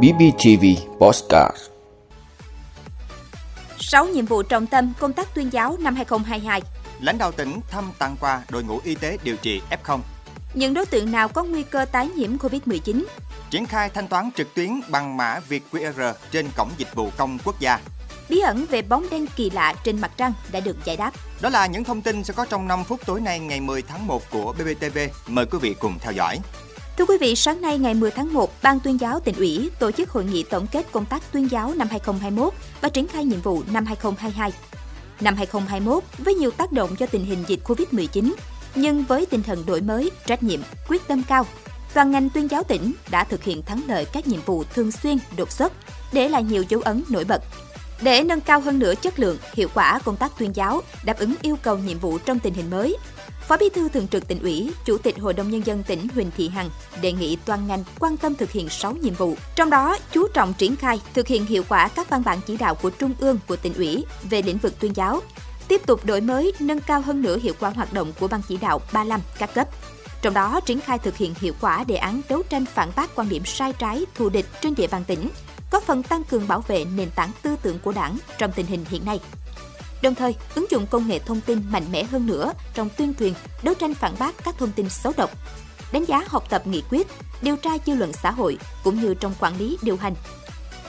BBTV Postcard. 6 nhiệm vụ trọng tâm công tác tuyên giáo năm 2022 Lãnh đạo tỉnh thăm tặng quà đội ngũ y tế điều trị F0 Những đối tượng nào có nguy cơ tái nhiễm COVID-19 Triển khai thanh toán trực tuyến bằng mã Việt QR trên cổng dịch vụ công quốc gia. Bí ẩn về bóng đen kỳ lạ trên mặt trăng đã được giải đáp. Đó là những thông tin sẽ có trong 5 phút tối nay ngày 10 tháng 1 của BBTV. Mời quý vị cùng theo dõi. Thưa quý vị, sáng nay ngày 10 tháng 1, Ban tuyên giáo tỉnh ủy tổ chức hội nghị tổng kết công tác tuyên giáo năm 2021 và triển khai nhiệm vụ năm 2022. Năm 2021, với nhiều tác động do tình hình dịch Covid-19, nhưng với tinh thần đổi mới, trách nhiệm, quyết tâm cao, toàn ngành tuyên giáo tỉnh đã thực hiện thắng lợi các nhiệm vụ thường xuyên, đột xuất, để lại nhiều dấu ấn nổi bật. Để nâng cao hơn nữa chất lượng, hiệu quả công tác tuyên giáo, đáp ứng yêu cầu nhiệm vụ trong tình hình mới, Phó Bí thư Thường trực tỉnh ủy, Chủ tịch Hội đồng Nhân dân tỉnh Huỳnh Thị Hằng đề nghị toàn ngành quan tâm thực hiện 6 nhiệm vụ. Trong đó, chú trọng triển khai, thực hiện hiệu quả các văn bản chỉ đạo của Trung ương của tỉnh ủy về lĩnh vực tuyên giáo, tiếp tục đổi mới, nâng cao hơn nữa hiệu quả hoạt động của Ban chỉ đạo 35 các cấp. Trong đó, triển khai thực hiện hiệu quả đề án đấu tranh phản bác quan điểm sai trái, thù địch trên địa bàn tỉnh, góp phần tăng cường bảo vệ nền tảng tư tưởng của Đảng trong tình hình hiện nay. Đồng thời, ứng dụng công nghệ thông tin mạnh mẽ hơn nữa trong tuyên truyền, đấu tranh phản bác các thông tin xấu độc, đánh giá học tập nghị quyết, điều tra dư luận xã hội cũng như trong quản lý điều hành.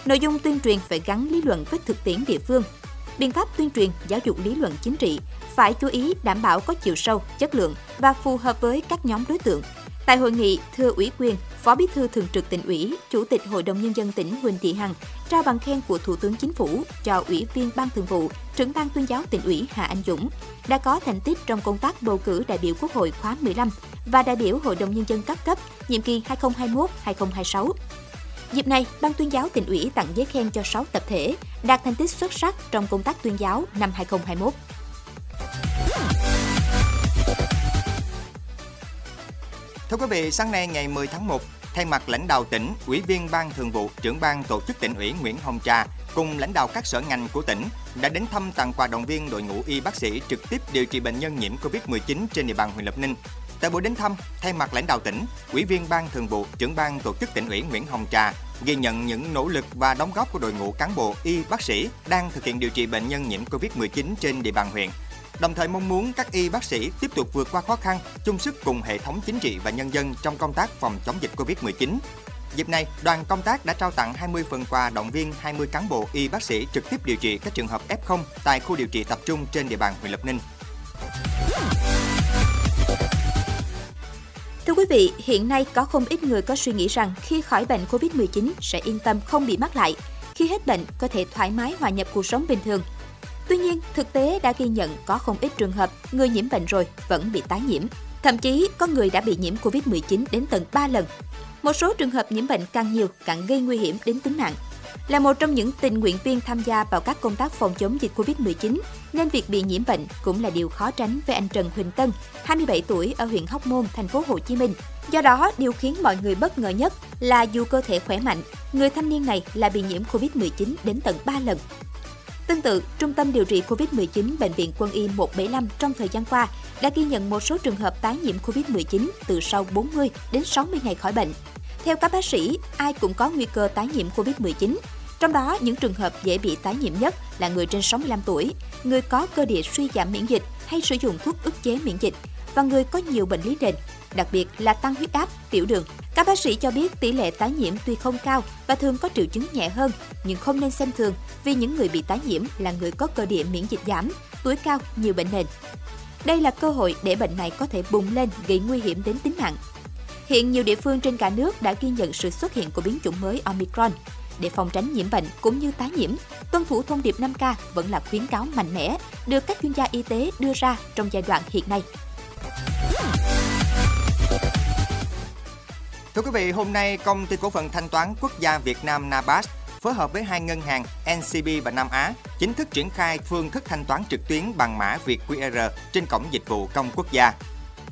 Nội dung tuyên truyền phải gắn lý luận với thực tiễn địa phương. Biện pháp tuyên truyền, giáo dục lý luận chính trị phải chú ý đảm bảo có chiều sâu, chất lượng và phù hợp với các nhóm đối tượng. Tại hội nghị, thưa ủy quyền, Phó Bí thư Thường trực tỉnh ủy, Chủ tịch Hội đồng Nhân dân tỉnh Huỳnh Thị Hằng trao bằng khen của Thủ tướng Chính phủ cho Ủy viên Ban Thường vụ, trưởng ban tuyên giáo tỉnh ủy Hà Anh Dũng đã có thành tích trong công tác bầu cử đại biểu Quốc hội khóa 15 và đại biểu Hội đồng Nhân dân các cấp nhiệm kỳ 2021-2026. Dịp này, Ban tuyên giáo tỉnh ủy tặng giấy khen cho 6 tập thể đạt thành tích xuất sắc trong công tác tuyên giáo năm 2021. Thưa quý vị, sáng nay ngày 10 tháng 1, thay mặt lãnh đạo tỉnh, Ủy viên Ban Thường vụ, trưởng ban tổ chức tỉnh ủy Nguyễn Hồng Trà cùng lãnh đạo các sở ngành của tỉnh đã đến thăm tặng quà động viên đội ngũ y bác sĩ trực tiếp điều trị bệnh nhân nhiễm Covid-19 trên địa bàn huyện Lập Ninh. Tại buổi đến thăm, thay mặt lãnh đạo tỉnh, Ủy viên Ban Thường vụ, trưởng ban tổ chức tỉnh ủy Nguyễn Hồng Trà ghi nhận những nỗ lực và đóng góp của đội ngũ cán bộ y bác sĩ đang thực hiện điều trị bệnh nhân nhiễm Covid-19 trên địa bàn huyện đồng thời mong muốn các y bác sĩ tiếp tục vượt qua khó khăn, chung sức cùng hệ thống chính trị và nhân dân trong công tác phòng chống dịch Covid-19. Dịp này, đoàn công tác đã trao tặng 20 phần quà động viên 20 cán bộ y bác sĩ trực tiếp điều trị các trường hợp F0 tại khu điều trị tập trung trên địa bàn huyện Lập Ninh. Thưa quý vị, hiện nay có không ít người có suy nghĩ rằng khi khỏi bệnh Covid-19 sẽ yên tâm không bị mắc lại. Khi hết bệnh có thể thoải mái hòa nhập cuộc sống bình thường. Tuy nhiên, thực tế đã ghi nhận có không ít trường hợp người nhiễm bệnh rồi vẫn bị tái nhiễm. Thậm chí có người đã bị nhiễm Covid-19 đến tận 3 lần. Một số trường hợp nhiễm bệnh càng nhiều càng gây nguy hiểm đến tính mạng. Là một trong những tình nguyện viên tham gia vào các công tác phòng chống dịch Covid-19, nên việc bị nhiễm bệnh cũng là điều khó tránh với anh Trần Huỳnh Tân, 27 tuổi ở huyện Hóc Môn, thành phố Hồ Chí Minh. Do đó, điều khiến mọi người bất ngờ nhất là dù cơ thể khỏe mạnh, người thanh niên này lại bị nhiễm Covid-19 đến tận 3 lần. Tương tự, Trung tâm điều trị COVID-19 Bệnh viện Quân y 175 trong thời gian qua đã ghi nhận một số trường hợp tái nhiễm COVID-19 từ sau 40 đến 60 ngày khỏi bệnh. Theo các bác sĩ, ai cũng có nguy cơ tái nhiễm COVID-19. Trong đó, những trường hợp dễ bị tái nhiễm nhất là người trên 65 tuổi, người có cơ địa suy giảm miễn dịch hay sử dụng thuốc ức chế miễn dịch và người có nhiều bệnh lý nền, đặc biệt là tăng huyết áp, tiểu đường. Các bác sĩ cho biết tỷ lệ tái nhiễm tuy không cao và thường có triệu chứng nhẹ hơn, nhưng không nên xem thường vì những người bị tái nhiễm là người có cơ địa miễn dịch giảm, tuổi cao, nhiều bệnh nền. Đây là cơ hội để bệnh này có thể bùng lên gây nguy hiểm đến tính mạng. Hiện nhiều địa phương trên cả nước đã ghi nhận sự xuất hiện của biến chủng mới Omicron. Để phòng tránh nhiễm bệnh cũng như tái nhiễm, tuân thủ thông điệp 5K vẫn là khuyến cáo mạnh mẽ được các chuyên gia y tế đưa ra trong giai đoạn hiện nay. Thưa quý vị, hôm nay công ty cổ phần thanh toán quốc gia Việt Nam Nabas phối hợp với hai ngân hàng NCB và Nam Á chính thức triển khai phương thức thanh toán trực tuyến bằng mã Việt QR trên cổng dịch vụ công quốc gia.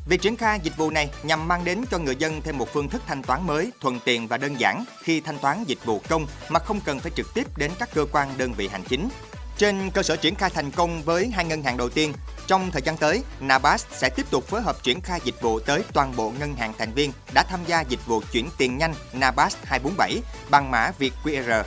Việc triển khai dịch vụ này nhằm mang đến cho người dân thêm một phương thức thanh toán mới, thuận tiện và đơn giản khi thanh toán dịch vụ công mà không cần phải trực tiếp đến các cơ quan đơn vị hành chính. Trên cơ sở triển khai thành công với hai ngân hàng đầu tiên, trong thời gian tới, NABAS sẽ tiếp tục phối hợp triển khai dịch vụ tới toàn bộ ngân hàng thành viên đã tham gia dịch vụ chuyển tiền nhanh NABAS 247 bằng mã Việt QR.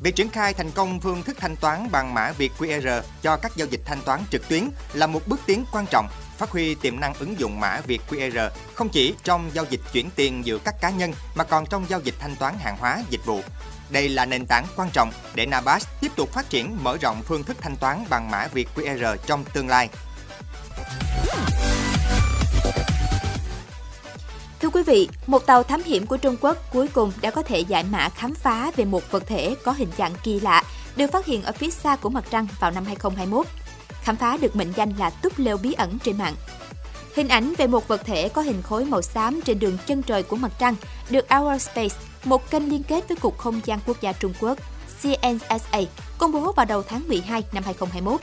Việc triển khai thành công phương thức thanh toán bằng mã Việt QR cho các giao dịch thanh toán trực tuyến là một bước tiến quan trọng phát huy tiềm năng ứng dụng mã Việt QR không chỉ trong giao dịch chuyển tiền giữa các cá nhân mà còn trong giao dịch thanh toán hàng hóa, dịch vụ. Đây là nền tảng quan trọng để Nabas tiếp tục phát triển mở rộng phương thức thanh toán bằng mã Việt QR trong tương lai. Thưa quý vị, một tàu thám hiểm của Trung Quốc cuối cùng đã có thể giải mã khám phá về một vật thể có hình dạng kỳ lạ được phát hiện ở phía xa của mặt trăng vào năm 2021. Khám phá được mệnh danh là túp lều bí ẩn trên mạng. Hình ảnh về một vật thể có hình khối màu xám trên đường chân trời của mặt trăng được Our Space, một kênh liên kết với Cục Không gian Quốc gia Trung Quốc, CNSA, công bố vào đầu tháng 12 năm 2021.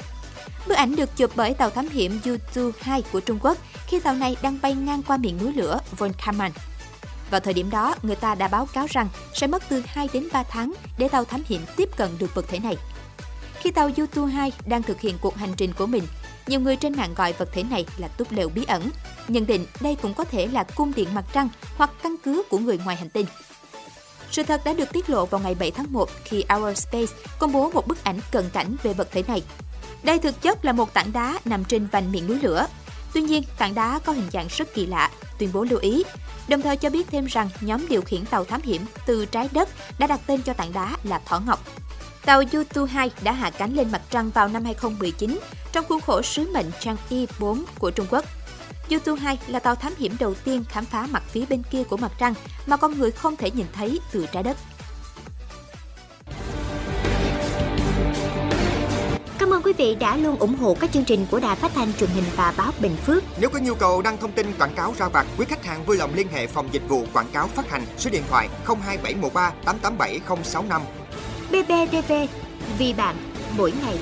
Bức ảnh được chụp bởi tàu thám hiểm Yutu 2 của Trung Quốc khi tàu này đang bay ngang qua miệng núi lửa Volcaman. Vào thời điểm đó, người ta đã báo cáo rằng sẽ mất từ 2 đến 3 tháng để tàu thám hiểm tiếp cận được vật thể này. Khi tàu Yutu 2 đang thực hiện cuộc hành trình của mình, nhiều người trên mạng gọi vật thể này là túp lều bí ẩn, nhận định đây cũng có thể là cung điện mặt trăng hoặc căn cứ của người ngoài hành tinh. Sự thật đã được tiết lộ vào ngày 7 tháng 1 khi Our Space công bố một bức ảnh cận cảnh về vật thể này. Đây thực chất là một tảng đá nằm trên vành miệng núi lửa. Tuy nhiên, tảng đá có hình dạng rất kỳ lạ, tuyên bố lưu ý, đồng thời cho biết thêm rằng nhóm điều khiển tàu thám hiểm từ trái đất đã đặt tên cho tảng đá là Thỏ Ngọc. Tàu Yutu 2 đã hạ cánh lên mặt trăng vào năm 2019 trong khuôn khổ sứ mệnh Chang'e 4 của Trung Quốc. Yutu 2 là tàu thám hiểm đầu tiên khám phá mặt phía bên kia của mặt trăng mà con người không thể nhìn thấy từ trái đất. Cảm ơn quý vị đã luôn ủng hộ các chương trình của Đài Phát thanh truyền hình và báo Bình Phước. Nếu có nhu cầu đăng thông tin quảng cáo ra vặt, quý khách hàng vui lòng liên hệ phòng dịch vụ quảng cáo phát hành số điện thoại 02713 887065. BBTV, vì bạn, mỗi ngày.